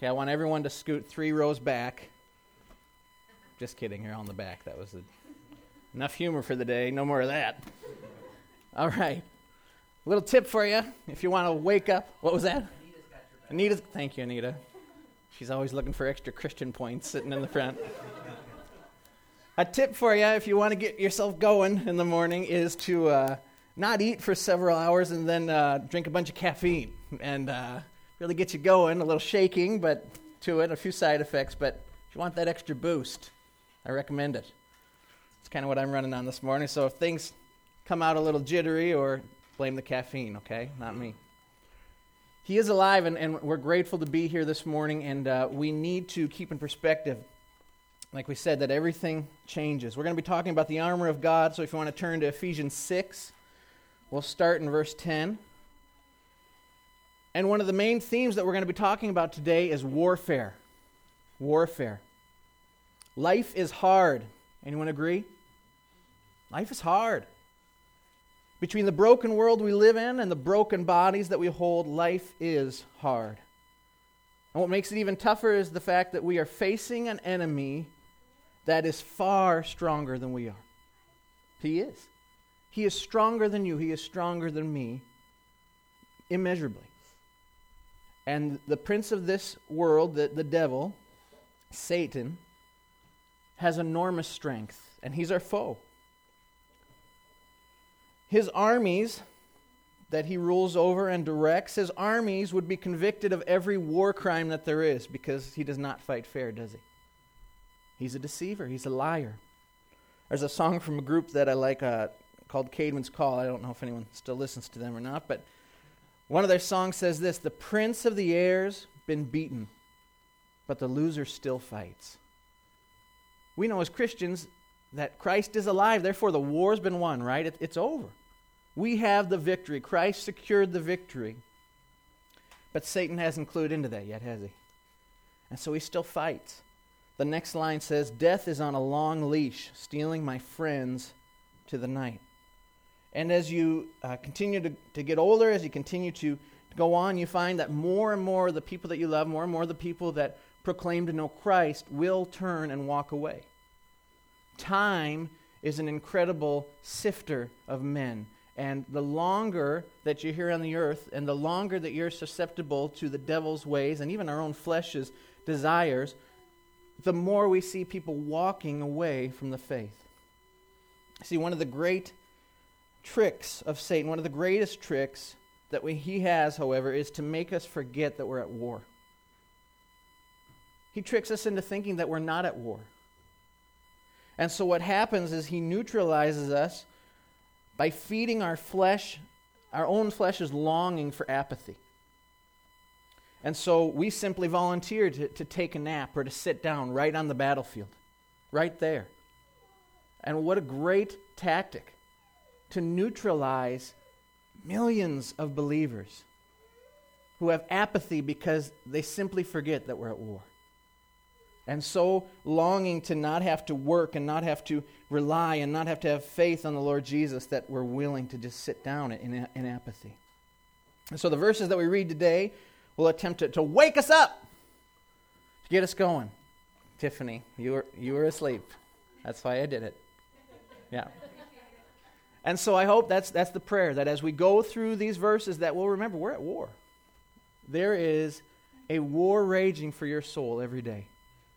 Okay, I want everyone to scoot three rows back. Just kidding, you're on the back. That was a, enough humor for the day. No more of that. All right. A little tip for you if you want to wake up. What was that? Anita, thank you, Anita. She's always looking for extra Christian points sitting in the front. A tip for you if you want to get yourself going in the morning is to uh, not eat for several hours and then uh, drink a bunch of caffeine and uh, really get you going. A little shaking, but to it, a few side effects. But if you want that extra boost, I recommend it. It's kind of what I'm running on this morning. So if things come out a little jittery, or blame the caffeine, okay? Not me. He is alive, and, and we're grateful to be here this morning, and uh, we need to keep in perspective, like we said, that everything changes. We're going to be talking about the armor of God, so if you want to turn to Ephesians 6, we'll start in verse 10. And one of the main themes that we're going to be talking about today is warfare. Warfare. Life is hard. Anyone agree? Life is hard. Between the broken world we live in and the broken bodies that we hold, life is hard. And what makes it even tougher is the fact that we are facing an enemy that is far stronger than we are. He is. He is stronger than you, he is stronger than me, immeasurably. And the prince of this world, the, the devil, Satan, has enormous strength, and he's our foe. His armies that he rules over and directs, his armies would be convicted of every war crime that there is because he does not fight fair, does he? He's a deceiver, he's a liar. There's a song from a group that I like uh, called Caedmon's Call. I don't know if anyone still listens to them or not, but one of their songs says this The prince of the air's been beaten, but the loser still fights. We know as Christians that Christ is alive, therefore the war's been won, right? It, it's over. We have the victory. Christ secured the victory. But Satan hasn't clued into that yet, has he? And so he still fights. The next line says, Death is on a long leash, stealing my friends to the night. And as you uh, continue to, to get older, as you continue to, to go on, you find that more and more of the people that you love, more and more of the people that proclaim to know Christ will turn and walk away. Time is an incredible sifter of men. And the longer that you're here on the earth, and the longer that you're susceptible to the devil's ways and even our own flesh's desires, the more we see people walking away from the faith. See, one of the great tricks of Satan, one of the greatest tricks that we, he has, however, is to make us forget that we're at war. He tricks us into thinking that we're not at war. And so what happens is he neutralizes us by feeding our flesh, our own flesh's longing for apathy. And so we simply volunteer to, to take a nap or to sit down right on the battlefield, right there. And what a great tactic to neutralize millions of believers who have apathy because they simply forget that we're at war. And so longing to not have to work and not have to rely and not have to have faith on the Lord Jesus that we're willing to just sit down in, in apathy. And so the verses that we read today will attempt to, to wake us up, to get us going. Tiffany, you were, you were asleep. That's why I did it. Yeah. And so I hope that's, that's the prayer, that as we go through these verses, that we'll remember we're at war. There is a war raging for your soul every day,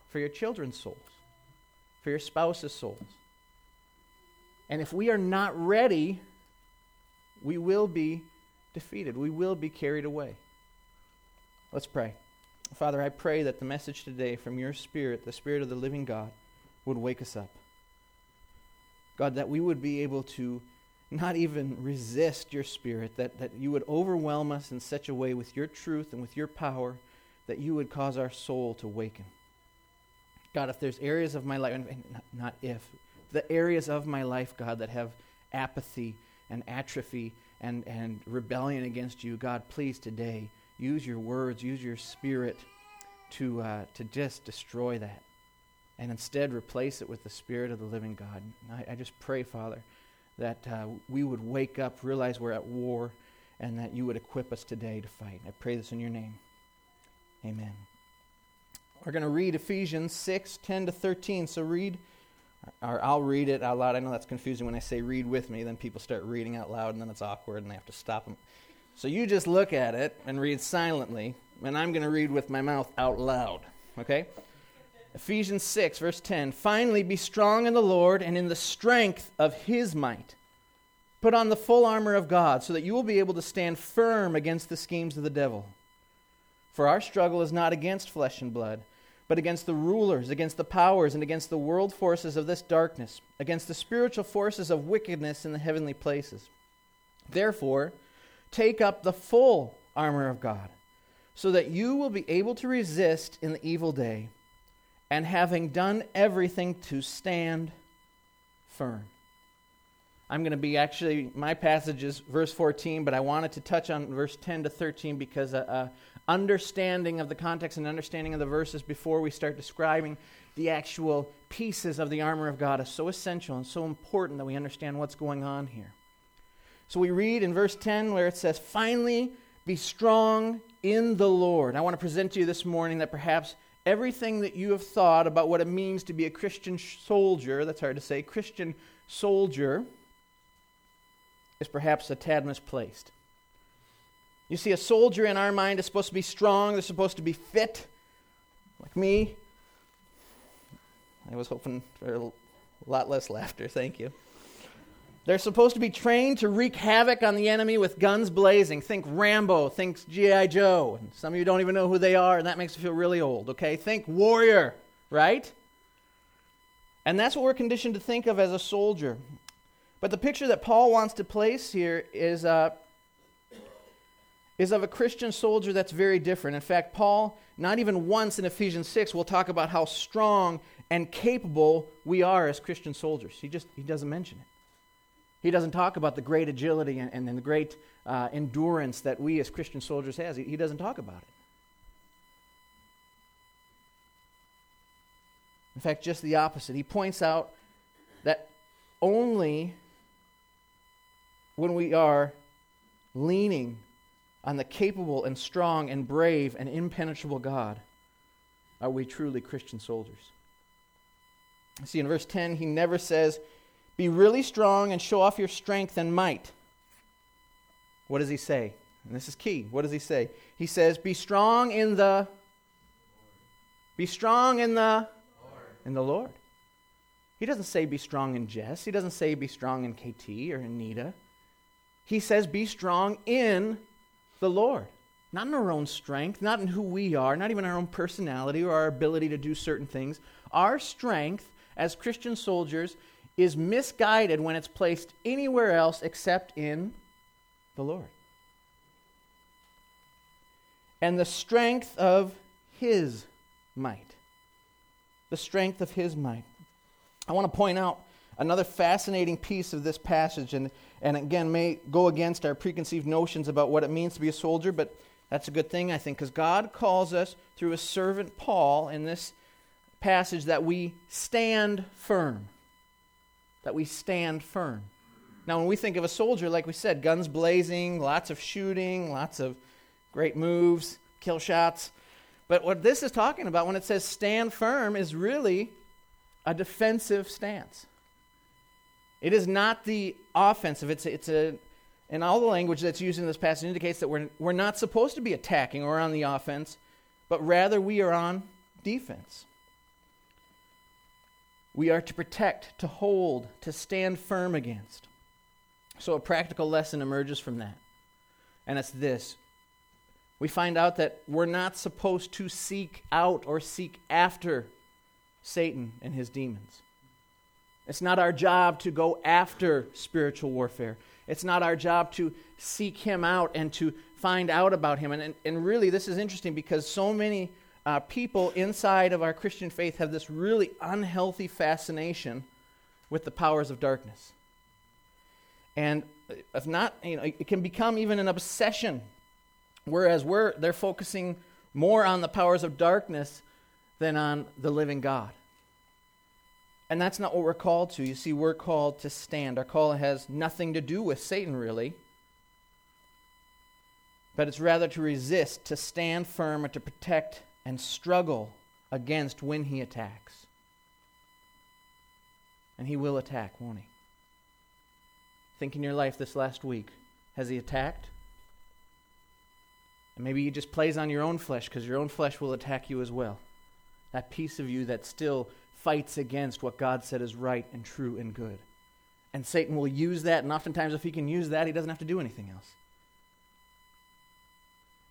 for your children's souls, for your spouse's souls. And if we are not ready, we will be defeated. We will be carried away. Let's pray. Father, I pray that the message today from your Spirit, the Spirit of the living God, would wake us up. God, that we would be able to not even resist your spirit, that, that you would overwhelm us in such a way with your truth and with your power that you would cause our soul to waken. God, if there's areas of my life, not if, the areas of my life, God, that have apathy and atrophy and, and rebellion against you, God, please today use your words, use your spirit to, uh, to just destroy that. And instead replace it with the spirit of the living God. I, I just pray, Father, that uh, we would wake up, realize we're at war, and that you would equip us today to fight. I pray this in your name. Amen. We're going to read Ephesians 6 10 to 13. So read, or I'll read it out loud. I know that's confusing when I say read with me. Then people start reading out loud, and then it's awkward, and they have to stop them. So you just look at it and read silently, and I'm going to read with my mouth out loud. Okay? Ephesians 6, verse 10. Finally, be strong in the Lord and in the strength of his might. Put on the full armor of God so that you will be able to stand firm against the schemes of the devil. For our struggle is not against flesh and blood but against the rulers, against the powers, and against the world forces of this darkness, against the spiritual forces of wickedness in the heavenly places. Therefore, take up the full armor of God, so that you will be able to resist in the evil day, and having done everything to stand firm. I'm going to be actually, my passage is verse 14, but I wanted to touch on verse 10 to 13 because uh, uh, understanding of the context and understanding of the verses before we start describing the actual pieces of the armor of God is so essential and so important that we understand what's going on here. So we read in verse 10 where it says, Finally, be strong in the Lord. I want to present to you this morning that perhaps everything that you have thought about what it means to be a Christian soldier, that's hard to say, Christian soldier, is perhaps a tad misplaced. You see, a soldier in our mind is supposed to be strong, they're supposed to be fit, like me. I was hoping for a lot less laughter, thank you. They're supposed to be trained to wreak havoc on the enemy with guns blazing. Think Rambo, think G.I. Joe. Some of you don't even know who they are, and that makes you feel really old, okay? Think warrior, right? And that's what we're conditioned to think of as a soldier. But the picture that Paul wants to place here is uh, is of a Christian soldier that's very different. In fact, Paul, not even once in Ephesians 6, will talk about how strong and capable we are as Christian soldiers. He just he doesn't mention it. He doesn't talk about the great agility and, and, and the great uh, endurance that we as Christian soldiers has. He, he doesn't talk about it. In fact, just the opposite. He points out that only when we are leaning on the capable and strong and brave and impenetrable God are we truly Christian soldiers. See, in verse 10, he never says, Be really strong and show off your strength and might. What does he say? And this is key. What does he say? He says, Be strong in the. Be strong in the. Lord. In the Lord. He doesn't say be strong in Jess. He doesn't say be strong in KT or in Nita. He says be strong in the Lord. Not in our own strength, not in who we are, not even our own personality or our ability to do certain things. Our strength as Christian soldiers is misguided when it's placed anywhere else except in the Lord. And the strength of His might. The strength of His might. I want to point out another fascinating piece of this passage, and and again may go against our preconceived notions about what it means to be a soldier, but that's a good thing, I think, because God calls us through his servant Paul in this passage that we stand firm. That we stand firm. Now, when we think of a soldier, like we said, guns blazing, lots of shooting, lots of great moves, kill shots. But what this is talking about when it says stand firm is really a defensive stance. It is not the offensive. It's it's a and all the language that's used in this passage indicates that we're, we're not supposed to be attacking or on the offense, but rather we are on defense. We are to protect, to hold, to stand firm against. So a practical lesson emerges from that. And it's this we find out that we're not supposed to seek out or seek after Satan and his demons. It's not our job to go after spiritual warfare. It's not our job to seek him out and to find out about him. And, and, and really, this is interesting because so many uh, people inside of our Christian faith have this really unhealthy fascination with the powers of darkness. And if not, you know, it can become even an obsession. Whereas we're, they're focusing more on the powers of darkness than on the living God. And that's not what we're called to. You see, we're called to stand. Our call has nothing to do with Satan, really. But it's rather to resist, to stand firm, and to protect and struggle against when he attacks. And he will attack, won't he? Think in your life this last week. Has he attacked? And maybe he just plays on your own flesh because your own flesh will attack you as well. That piece of you that still fights against what God said is right and true and good. And Satan will use that, and oftentimes, if he can use that, he doesn't have to do anything else.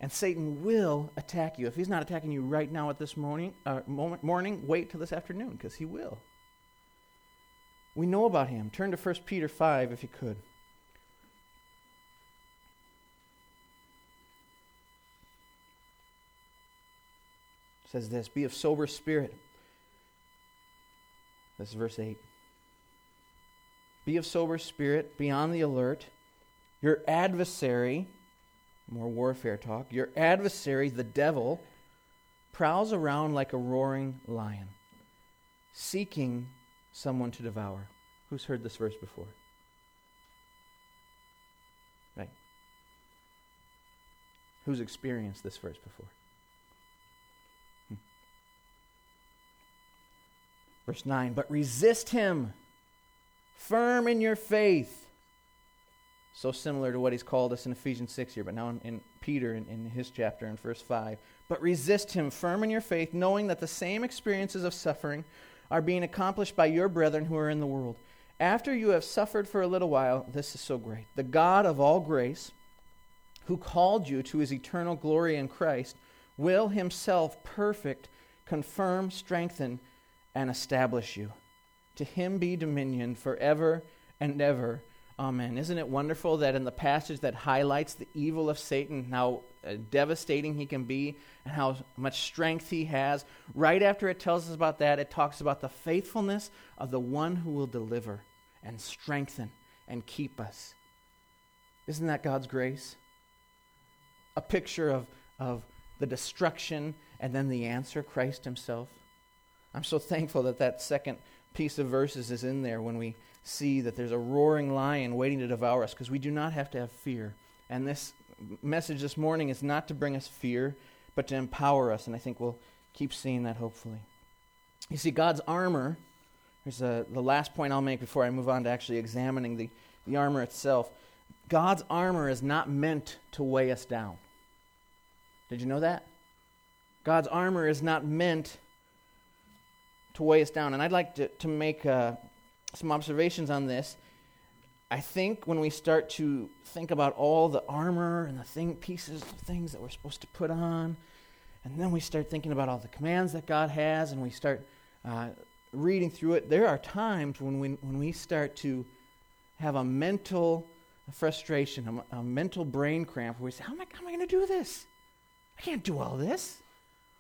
And Satan will attack you. If he's not attacking you right now at this morning, uh, moment, morning, wait till this afternoon, because he will. We know about him. Turn to 1 Peter 5 if you could. says this Be of sober spirit. This is verse 8. Be of sober spirit, be on the alert. Your adversary, more warfare talk, your adversary, the devil, prowls around like a roaring lion, seeking someone to devour. Who's heard this verse before? Right. Who's experienced this verse before? Hmm. Verse 9, but resist him, firm in your faith. So similar to what he's called us in Ephesians 6 here, but now in, in Peter in, in his chapter in verse 5. But resist him, firm in your faith, knowing that the same experiences of suffering are being accomplished by your brethren who are in the world. After you have suffered for a little while, this is so great. The God of all grace, who called you to his eternal glory in Christ, will himself perfect, confirm, strengthen, and establish you. To him be dominion forever and ever. Amen. Isn't it wonderful that in the passage that highlights the evil of Satan, how uh, devastating he can be, and how much strength he has, right after it tells us about that, it talks about the faithfulness of the one who will deliver and strengthen and keep us. Isn't that God's grace? A picture of, of the destruction and then the answer, Christ Himself. I'm so thankful that that second piece of verses is in there when we see that there's a roaring lion waiting to devour us because we do not have to have fear. And this message this morning is not to bring us fear, but to empower us. And I think we'll keep seeing that hopefully. You see, God's armor, here's a, the last point I'll make before I move on to actually examining the, the armor itself. God's armor is not meant to weigh us down. Did you know that? God's armor is not meant to weigh us down. And I'd like to, to make uh, some observations on this. I think when we start to think about all the armor and the thing pieces of things that we're supposed to put on, and then we start thinking about all the commands that God has, and we start uh, reading through it, there are times when we, when we start to have a mental frustration, a, a mental brain cramp, where we say, How am I, I going to do this? I can't do all this.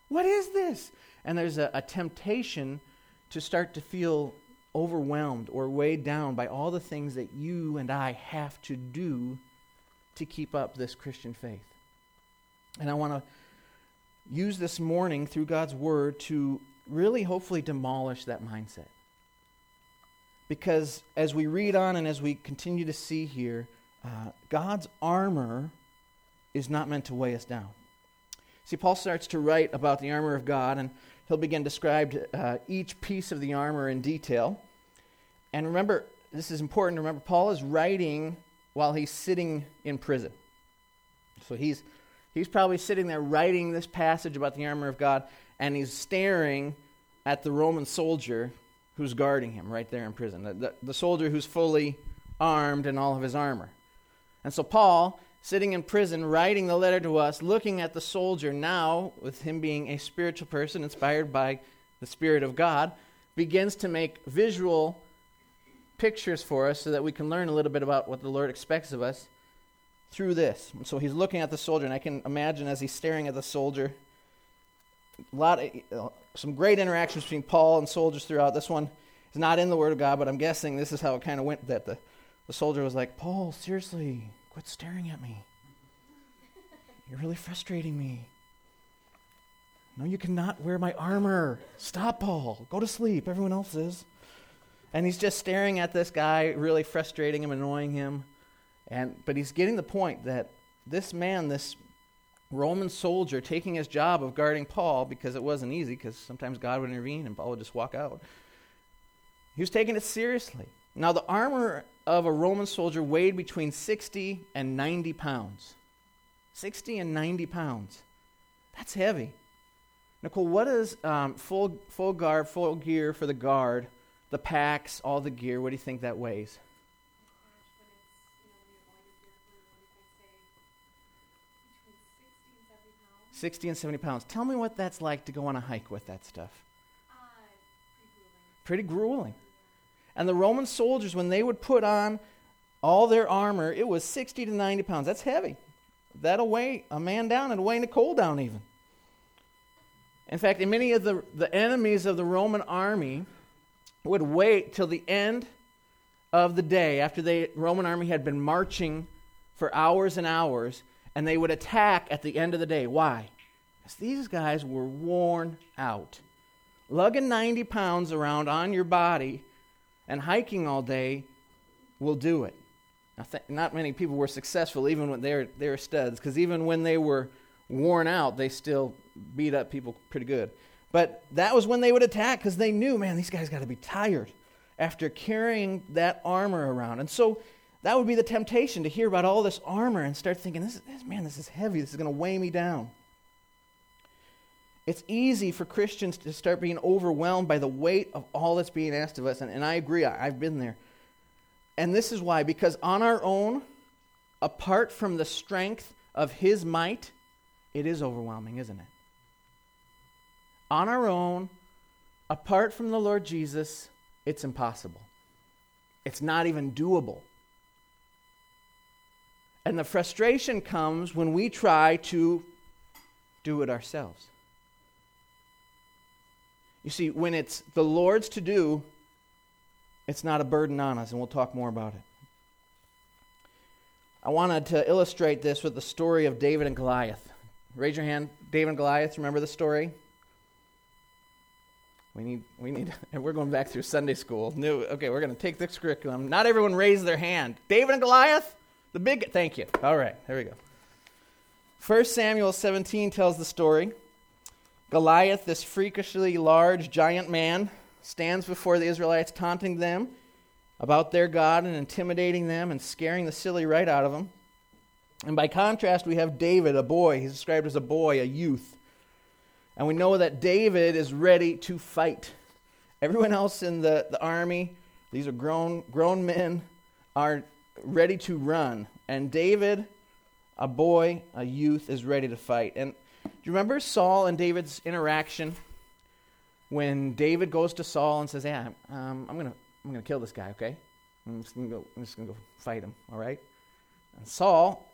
What is this? And there's a, a temptation to start to feel overwhelmed or weighed down by all the things that you and I have to do to keep up this Christian faith. And I want to use this morning through God's Word to really hopefully demolish that mindset. Because as we read on and as we continue to see here, uh, God's armor is not meant to weigh us down. See, Paul starts to write about the armor of God, and he'll begin to describe uh, each piece of the armor in detail. And remember, this is important remember, Paul is writing while he's sitting in prison. So he's, he's probably sitting there writing this passage about the armor of God, and he's staring at the Roman soldier who's guarding him right there in prison, the, the, the soldier who's fully armed in all of his armor. And so Paul sitting in prison, writing the letter to us, looking at the soldier now, with him being a spiritual person inspired by the Spirit of God, begins to make visual pictures for us so that we can learn a little bit about what the Lord expects of us through this. So he's looking at the soldier, and I can imagine as he's staring at the soldier, a lot of, some great interactions between Paul and soldiers throughout. This one is not in the Word of God, but I'm guessing this is how it kind of went that the, the soldier was like, Paul, seriously, Quit staring at me. You're really frustrating me. No, you cannot wear my armor. Stop, Paul. Go to sleep. Everyone else is. And he's just staring at this guy, really frustrating him, annoying him. And but he's getting the point that this man, this Roman soldier taking his job of guarding Paul because it wasn't easy, because sometimes God would intervene and Paul would just walk out. He was taking it seriously. Now, the armor of a Roman soldier weighed between 60 and 90 pounds. 60 and 90 pounds. That's heavy. Nicole, what is um, full, full guard, full gear for the guard, the packs, all the gear? What do you think that weighs? 60 and 70 pounds. Tell me what that's like to go on a hike with that stuff. Uh, pretty, grueling. pretty grueling. And the Roman soldiers, when they would put on all their armor, it was 60 to 90 pounds. That's heavy. That'll weigh a man down and weigh Nicole down even. In fact, many of the, the enemies of the Roman army would wait till the end of the day after the Roman army had been marching for hours and hours, and they would attack at the end of the day. Why? Because these guys were worn out. Lugging 90 pounds around on your body and hiking all day will do it. Now, th- not many people were successful even were, they were studs, because even when they were worn out, they still beat up people pretty good. But that was when they would attack because they knew, man, these guys got to be tired after carrying that armor around. And so that would be the temptation to hear about all this armor and start thinking, this man, this is heavy. This is going to weigh me down. It's easy for Christians to start being overwhelmed by the weight of all that's being asked of us. And, and I agree, I, I've been there. And this is why, because on our own, apart from the strength of His might, it is overwhelming, isn't it? On our own, apart from the Lord Jesus, it's impossible. It's not even doable. And the frustration comes when we try to do it ourselves. You see, when it's the Lord's to do, it's not a burden on us, and we'll talk more about it. I wanted to illustrate this with the story of David and Goliath. Raise your hand. David and Goliath, remember the story? We need, we need, and we're going back through Sunday school. Okay, we're going to take this curriculum. Not everyone raised their hand. David and Goliath, the big, thank you. All right, there we go. 1 Samuel 17 tells the story. Goliath, this freakishly large giant man, stands before the Israelites, taunting them about their God and intimidating them and scaring the silly right out of them. And by contrast, we have David, a boy. He's described as a boy, a youth. And we know that David is ready to fight. Everyone else in the, the army, these are grown, grown men, are ready to run. And David, a boy, a youth, is ready to fight. And do you remember Saul and David's interaction when David goes to Saul and says, "Yeah, um, I'm gonna I'm gonna kill this guy. Okay, I'm just gonna go I'm just gonna go fight him. All right." And Saul,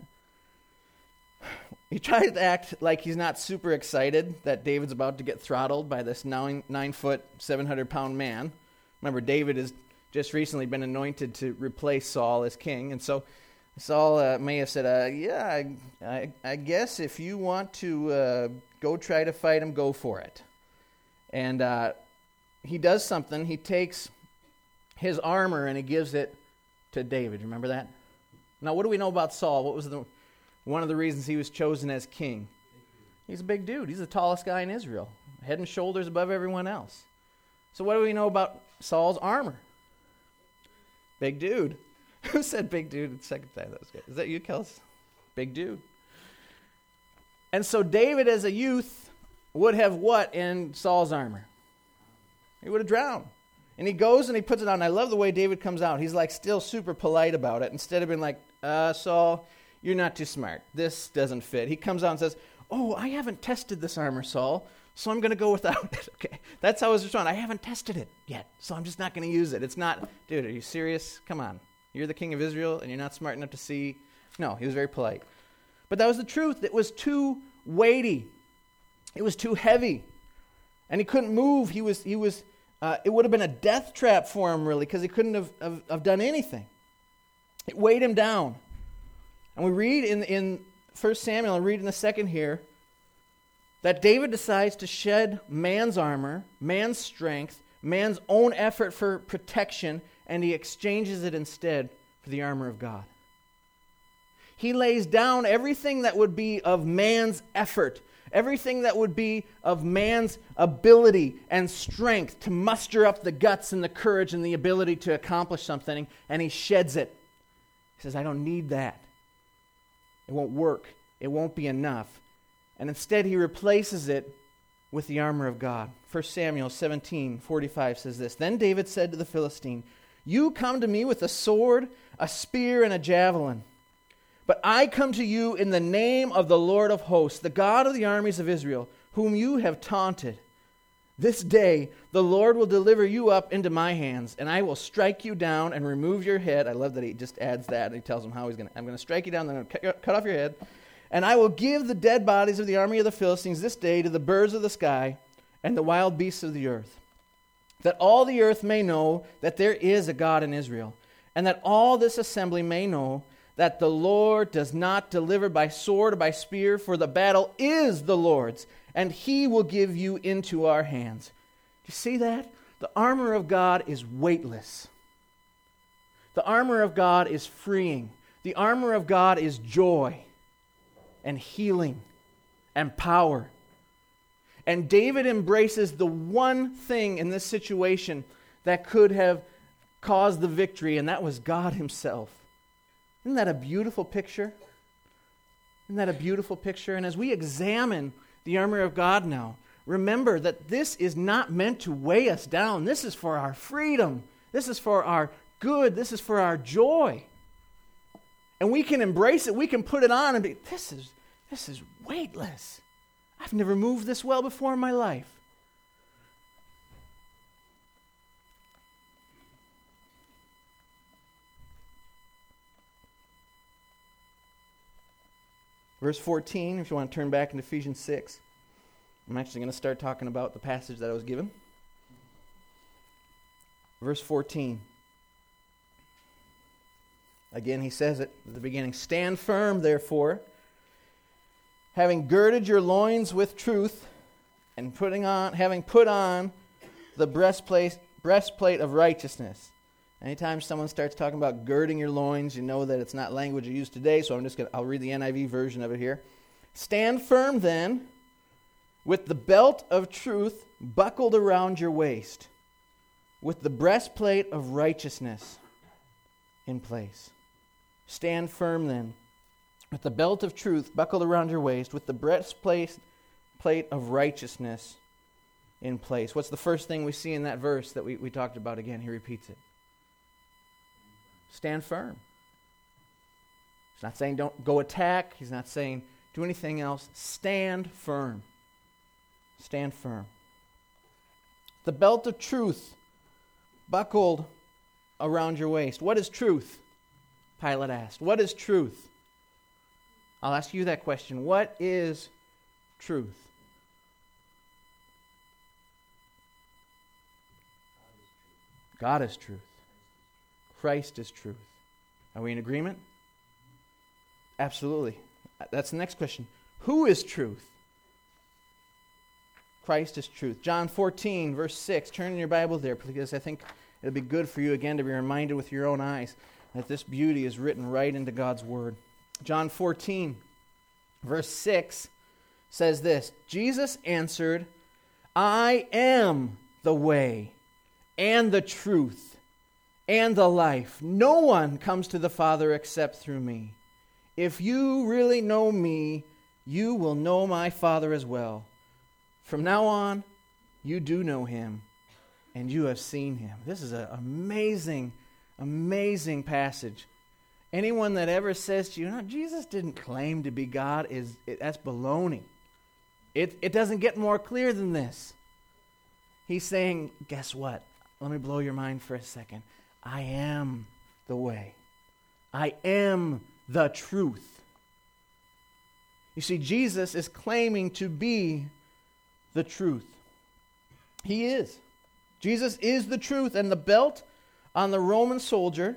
he tries to act like he's not super excited that David's about to get throttled by this nine nine foot, seven hundred pound man. Remember, David has just recently been anointed to replace Saul as king, and so Saul uh, may have said, uh, Yeah, I, I, I, guess if you want to uh, go try to fight him, go for it. And uh, he does something. He takes his armor and he gives it to David. Remember that? Now, what do we know about Saul? What was the, one of the reasons he was chosen as king? He's a big dude. He's the tallest guy in Israel, head and shoulders above everyone else. So, what do we know about Saul's armor? Big dude. Who said big dude the second time? That was good. Is that you, Kels? Big dude. And so David, as a youth, would have what in Saul's armor? He would have drowned. And he goes and he puts it on. I love the way David comes out. He's like still super polite about it. Instead of being like, uh, Saul, you're not too smart. This doesn't fit. He comes out and says, Oh, I haven't tested this armor, Saul, so I'm going to go without it. Okay. That's how I was responding. I haven't tested it yet, so I'm just not going to use it. It's not, dude, are you serious? Come on. You're the king of Israel and you're not smart enough to see. No, he was very polite. But that was the truth. It was too weighty, it was too heavy. And he couldn't move. He was, he was, uh, it would have been a death trap for him, really, because he couldn't have, have, have done anything. It weighed him down. And we read in, in 1 Samuel, and read in the second here, that David decides to shed man's armor, man's strength, man's own effort for protection, and he exchanges it instead for the armor of God. He lays down everything that would be of man's effort, everything that would be of man's ability and strength to muster up the guts and the courage and the ability to accomplish something, and he sheds it. He says, I don't need that. It won't work, it won't be enough. And instead, he replaces it with the armor of God. 1 Samuel 17 45 says this Then David said to the Philistine, You come to me with a sword, a spear, and a javelin. But I come to you in the name of the Lord of hosts, the God of the armies of Israel, whom you have taunted. This day the Lord will deliver you up into my hands, and I will strike you down and remove your head. I love that he just adds that. And he tells them how he's going to. I'm going to strike you down, then I'm going to cut off your head. And I will give the dead bodies of the army of the Philistines this day to the birds of the sky and the wild beasts of the earth, that all the earth may know that there is a God in Israel, and that all this assembly may know that the Lord does not deliver by sword or by spear, for the battle is the Lord's, and he will give you into our hands. Do you see that? The armor of God is weightless. The armor of God is freeing. The armor of God is joy and healing and power. And David embraces the one thing in this situation that could have caused the victory, and that was God Himself. Isn't that a beautiful picture? Isn't that a beautiful picture? And as we examine the armor of God now, remember that this is not meant to weigh us down. This is for our freedom. This is for our good. This is for our joy. And we can embrace it. We can put it on and be, this is, this is weightless. I've never moved this well before in my life. Verse 14, if you want to turn back into Ephesians 6, I'm actually going to start talking about the passage that I was given. Verse 14. Again, he says it at the beginning Stand firm, therefore, having girded your loins with truth, and putting on, having put on the breastplate, breastplate of righteousness Anytime someone starts talking about girding your loins, you know that it's not language you use today, so I'm just going to I'll read the NIV version of it here. Stand firm then with the belt of truth buckled around your waist, with the breastplate of righteousness in place. Stand firm then with the belt of truth buckled around your waist, with the breastplate plate of righteousness in place. What's the first thing we see in that verse that we, we talked about again? He repeats it stand firm. He's not saying don't go attack. He's not saying do anything else. Stand firm. Stand firm. The belt of truth buckled around your waist. What is truth? Pilate asked. What is truth? I'll ask you that question. What is truth? God is truth. Christ is truth. Are we in agreement? Absolutely. That's the next question. Who is truth? Christ is truth. John 14, verse 6. Turn in your Bible there because I think it'll be good for you again to be reminded with your own eyes that this beauty is written right into God's Word. John 14, verse 6 says this Jesus answered, I am the way and the truth and the life. No one comes to the Father except through me. If you really know me, you will know my Father as well. From now on, you do know him, and you have seen him. This is an amazing, amazing passage. Anyone that ever says to you, no, Jesus didn't claim to be God, is it, that's baloney. It, it doesn't get more clear than this. He's saying, guess what? Let me blow your mind for a second. I am the way. I am the truth. You see, Jesus is claiming to be the truth. He is. Jesus is the truth, and the belt on the Roman soldier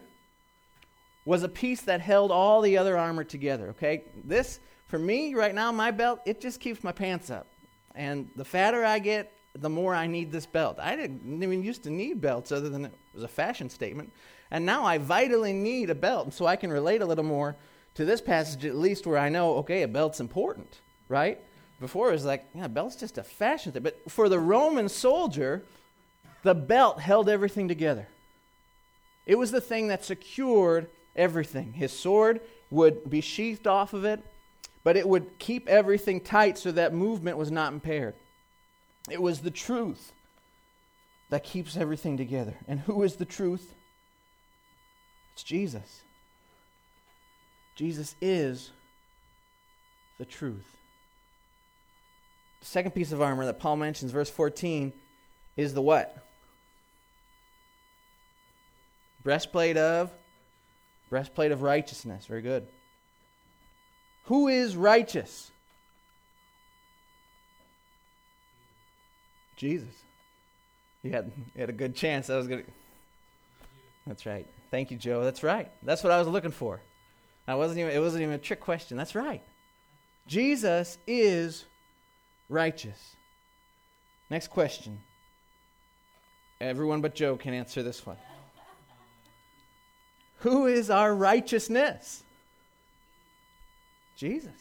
was a piece that held all the other armor together. Okay? This, for me right now, my belt, it just keeps my pants up. And the fatter I get, the more I need this belt. I didn't even used to need belts other than it was a fashion statement. And now I vitally need a belt. And so I can relate a little more to this passage at least where I know, okay, a belt's important, right? Before it was like, yeah, belt's just a fashion thing. But for the Roman soldier, the belt held everything together. It was the thing that secured everything. His sword would be sheathed off of it, but it would keep everything tight so that movement was not impaired. It was the truth that keeps everything together. And who is the truth? It's Jesus. Jesus is the truth. The second piece of armor that Paul mentions, verse 14, is the what? Breastplate of breastplate of righteousness. Very good. Who is righteous? Jesus. You had, you had a good chance. I was to. That's right. Thank you, Joe. That's right. That's what I was looking for. I wasn't even, it wasn't even a trick question. That's right. Jesus is righteous. Next question. Everyone but Joe can answer this one. Who is our righteousness? Jesus.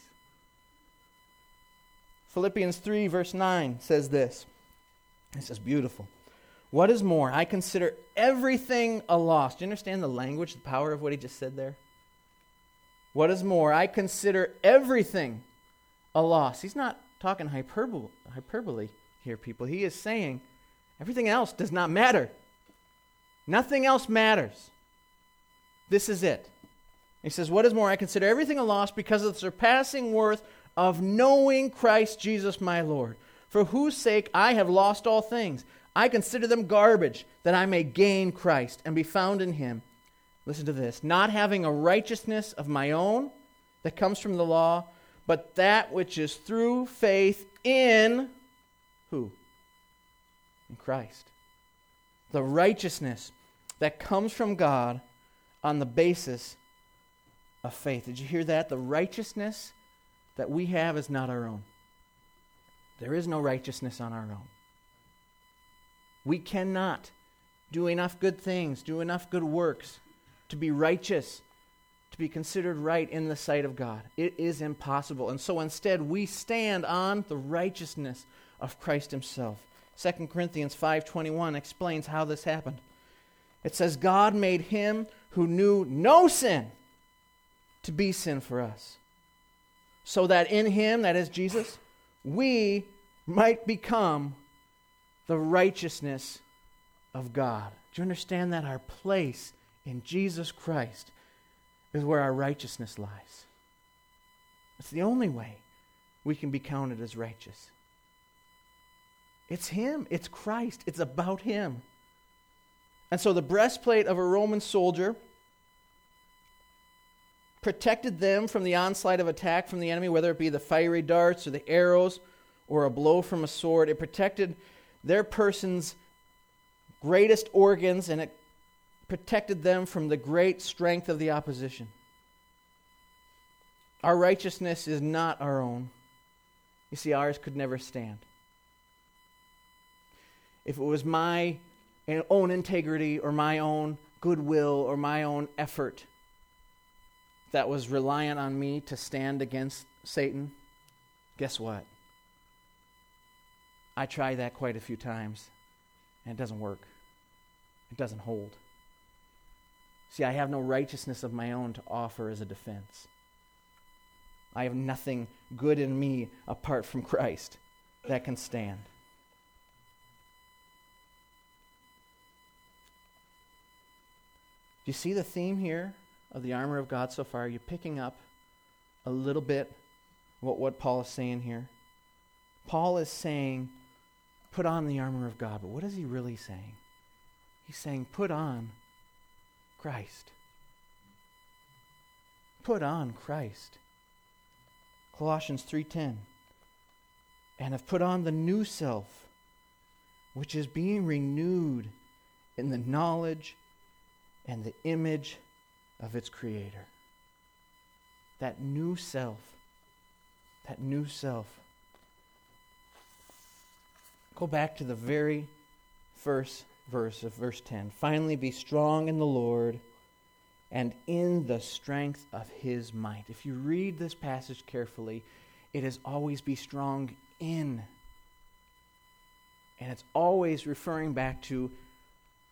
Philippians 3, verse 9 says this. This is beautiful. What is more, I consider everything a loss. Do you understand the language, the power of what he just said there? What is more, I consider everything a loss. He's not talking hyperbole, hyperbole here, people. He is saying everything else does not matter. Nothing else matters. This is it. He says, What is more, I consider everything a loss because of the surpassing worth of knowing Christ Jesus my Lord, for whose sake I have lost all things. I consider them garbage, that I may gain Christ and be found in him. Listen to this not having a righteousness of my own that comes from the law, but that which is through faith in who? In Christ. The righteousness that comes from God on the basis of faith. Did you hear that? The righteousness that we have is not our own. There is no righteousness on our own. We cannot do enough good things, do enough good works to be righteous, to be considered right in the sight of God. It is impossible. And so instead, we stand on the righteousness of Christ himself. 2 Corinthians 5:21 explains how this happened. It says God made him who knew no sin to be sin for us, so that in him, that is Jesus, we might become the righteousness of God. Do you understand that? Our place in Jesus Christ is where our righteousness lies. It's the only way we can be counted as righteous. It's Him, it's Christ, it's about Him. And so the breastplate of a Roman soldier protected them from the onslaught of attack from the enemy, whether it be the fiery darts or the arrows or a blow from a sword. It protected their person's greatest organs and it protected them from the great strength of the opposition. Our righteousness is not our own. You see, ours could never stand. If it was my own integrity or my own goodwill or my own effort that was reliant on me to stand against Satan, guess what? I tried that quite a few times, and it doesn't work. It doesn't hold. See, I have no righteousness of my own to offer as a defense. I have nothing good in me apart from Christ that can stand. Do you see the theme here of the armor of God so far? You're picking up a little bit what, what Paul is saying here. Paul is saying, put on the armor of God. But what is he really saying? He's saying, put on Christ. Put on Christ. Colossians 3:10. And have put on the new self, which is being renewed in the knowledge and the image of its creator. That new self, that new self. Go back to the very first verse of verse 10. Finally, be strong in the Lord and in the strength of his might. If you read this passage carefully, it is always be strong in. And it's always referring back to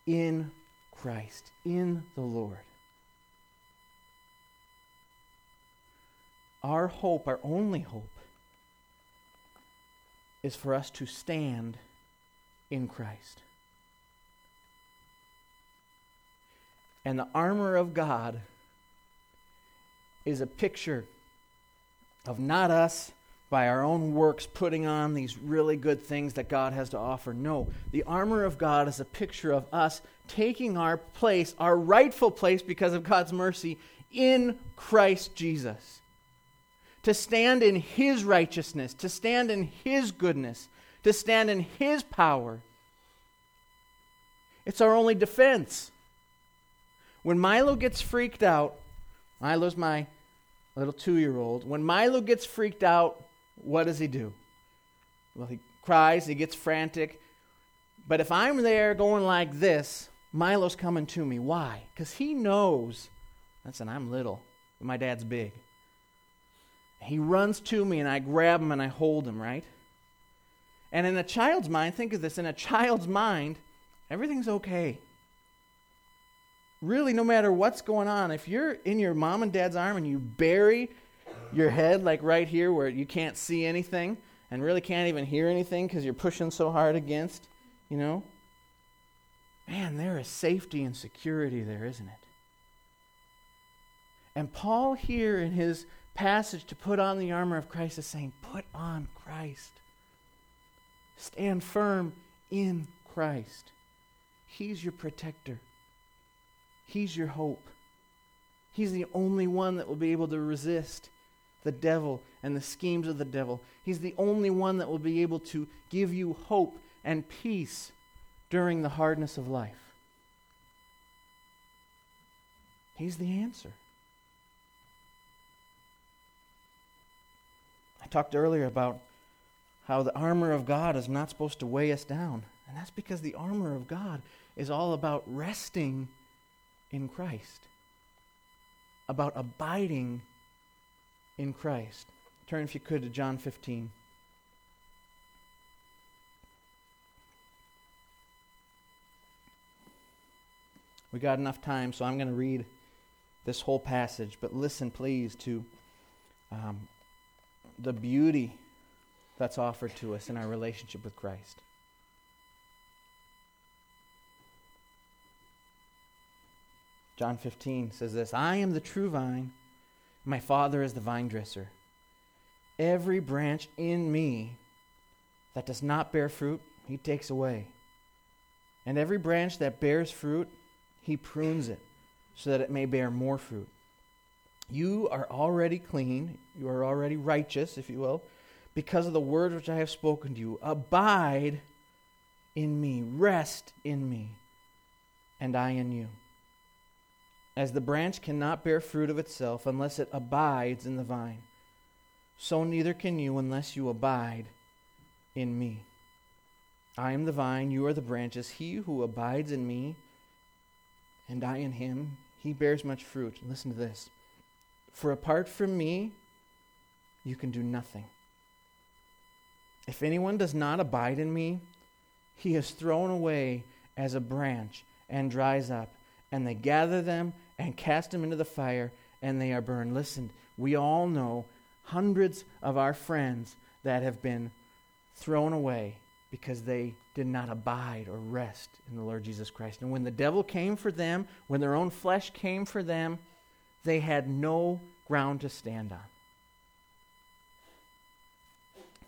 in Christ, in the Lord. Our hope, our only hope, is for us to stand in Christ. And the armor of God is a picture of not us by our own works putting on these really good things that God has to offer. No, the armor of God is a picture of us taking our place, our rightful place because of God's mercy in Christ Jesus. To stand in His righteousness, to stand in His goodness, to stand in His power. It's our only defense. When Milo gets freaked out, Milo's my little two year old. When Milo gets freaked out, what does he do? Well, he cries, he gets frantic. But if I'm there going like this, Milo's coming to me. Why? Because he knows, listen, I'm little, but my dad's big. He runs to me and I grab him and I hold him, right? And in a child's mind, think of this in a child's mind, everything's okay really, no matter what's going on, if you're in your mom and dad's arm and you bury your head like right here where you can't see anything and really can't even hear anything because you're pushing so hard against, you know, man, there is safety and security there, isn't it? And Paul, here in his passage to put on the armor of Christ, is saying, Put on Christ. Stand firm in Christ. He's your protector. He's your hope. He's the only one that will be able to resist the devil and the schemes of the devil. He's the only one that will be able to give you hope and peace during the hardness of life. He's the answer. I talked earlier about how the armor of God is not supposed to weigh us down. And that's because the armor of God is all about resting in Christ, about abiding in Christ. Turn, if you could, to John 15. We got enough time, so I'm going to read this whole passage. But listen, please, to um, the beauty that's offered to us in our relationship with Christ. John 15 says this I am the true vine, my Father is the vine dresser. Every branch in me that does not bear fruit, he takes away. And every branch that bears fruit, he prunes it so that it may bear more fruit. You are already clean, you are already righteous, if you will, because of the word which I have spoken to you. Abide in me, rest in me, and I in you. As the branch cannot bear fruit of itself unless it abides in the vine, so neither can you unless you abide in me. I am the vine, you are the branches. He who abides in me, and I in him, he bears much fruit. listen to this. For apart from me, you can do nothing. If anyone does not abide in me, he is thrown away as a branch and dries up, and they gather them and cast them into the fire, and they are burned. Listen, we all know hundreds of our friends that have been thrown away because they did not abide or rest in the Lord Jesus Christ. And when the devil came for them, when their own flesh came for them, they had no ground to stand on.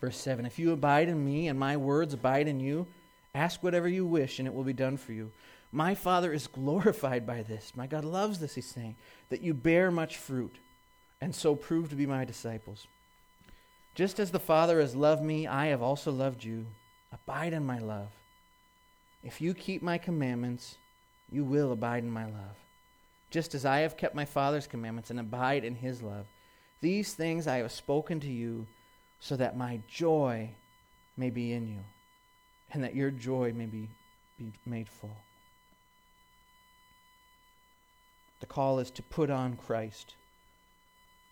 Verse 7 If you abide in me and my words abide in you, ask whatever you wish and it will be done for you. My Father is glorified by this. My God loves this, he's saying, that you bear much fruit and so prove to be my disciples. Just as the Father has loved me, I have also loved you. Abide in my love. If you keep my commandments, you will abide in my love. Just as I have kept my Father's commandments and abide in his love. These things I have spoken to you so that my joy may be in you and that your joy may be, be made full. The call is to put on Christ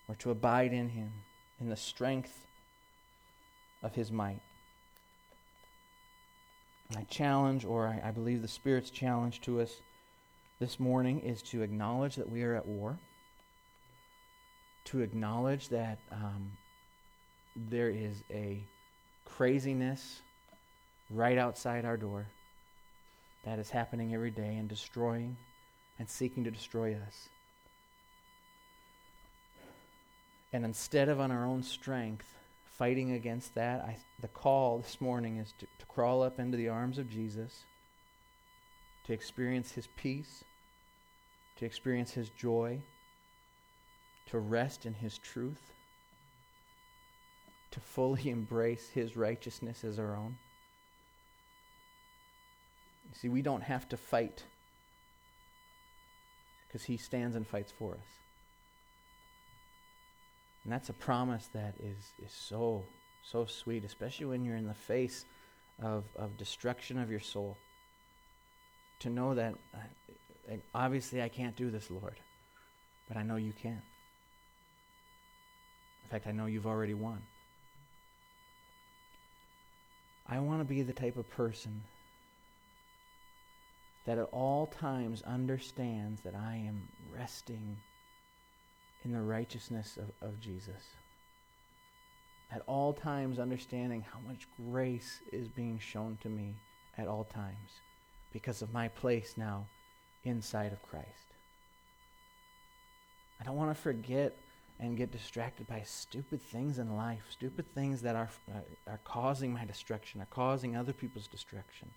or to abide in him in the strength of his might. My challenge, or I, I believe the Spirit's challenge to us this morning, is to acknowledge that we are at war, to acknowledge that um, there is a craziness right outside our door that is happening every day and destroying and seeking to destroy us. And instead of on our own strength fighting against that, I, the call this morning is to, to crawl up into the arms of Jesus, to experience his peace, to experience his joy, to rest in his truth, to fully embrace his righteousness as our own. You see, we don't have to fight because he stands and fights for us. And that's a promise that is, is so, so sweet, especially when you're in the face of, of destruction of your soul. To know that, uh, obviously, I can't do this, Lord, but I know you can. In fact, I know you've already won. I want to be the type of person that at all times understands that I am resting in the righteousness of, of Jesus. At all times, understanding how much grace is being shown to me at all times because of my place now inside of Christ. I don't want to forget and get distracted by stupid things in life, stupid things that are, are causing my destruction, are causing other people's destruction.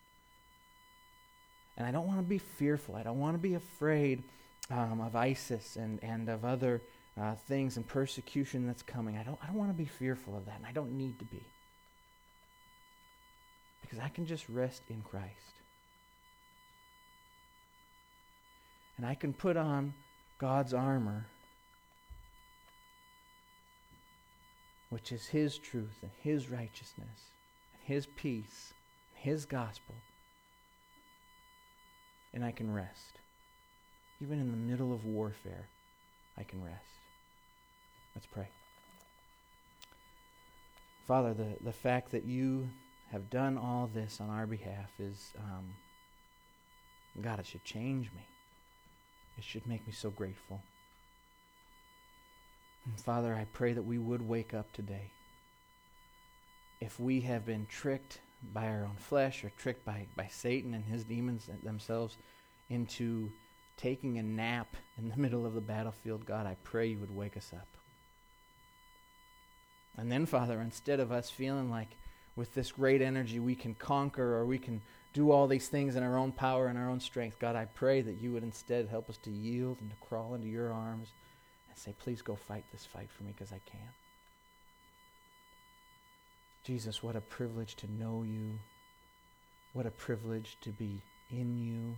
And I don't want to be fearful. I don't want to be afraid um, of ISIS and, and of other uh, things and persecution that's coming. I don't, I don't want to be fearful of that, and I don't need to be. Because I can just rest in Christ. And I can put on God's armor, which is His truth and His righteousness and His peace and His gospel. And I can rest. Even in the middle of warfare, I can rest. Let's pray. Father, the, the fact that you have done all this on our behalf is, um, God, it should change me. It should make me so grateful. And Father, I pray that we would wake up today. If we have been tricked by our own flesh or tricked by, by Satan and his demons themselves into taking a nap in the middle of the battlefield, God, I pray you would wake us up. And then, Father, instead of us feeling like with this great energy we can conquer or we can do all these things in our own power and our own strength, God, I pray that you would instead help us to yield and to crawl into your arms and say, please go fight this fight for me because I can. Jesus, what a privilege to know you. What a privilege to be in you.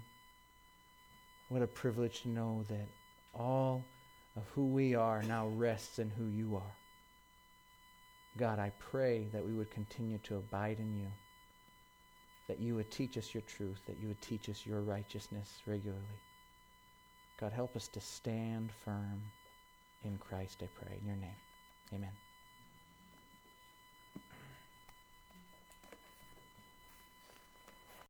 What a privilege to know that all of who we are now rests in who you are. God, I pray that we would continue to abide in you, that you would teach us your truth, that you would teach us your righteousness regularly. God, help us to stand firm in Christ, I pray. In your name, amen.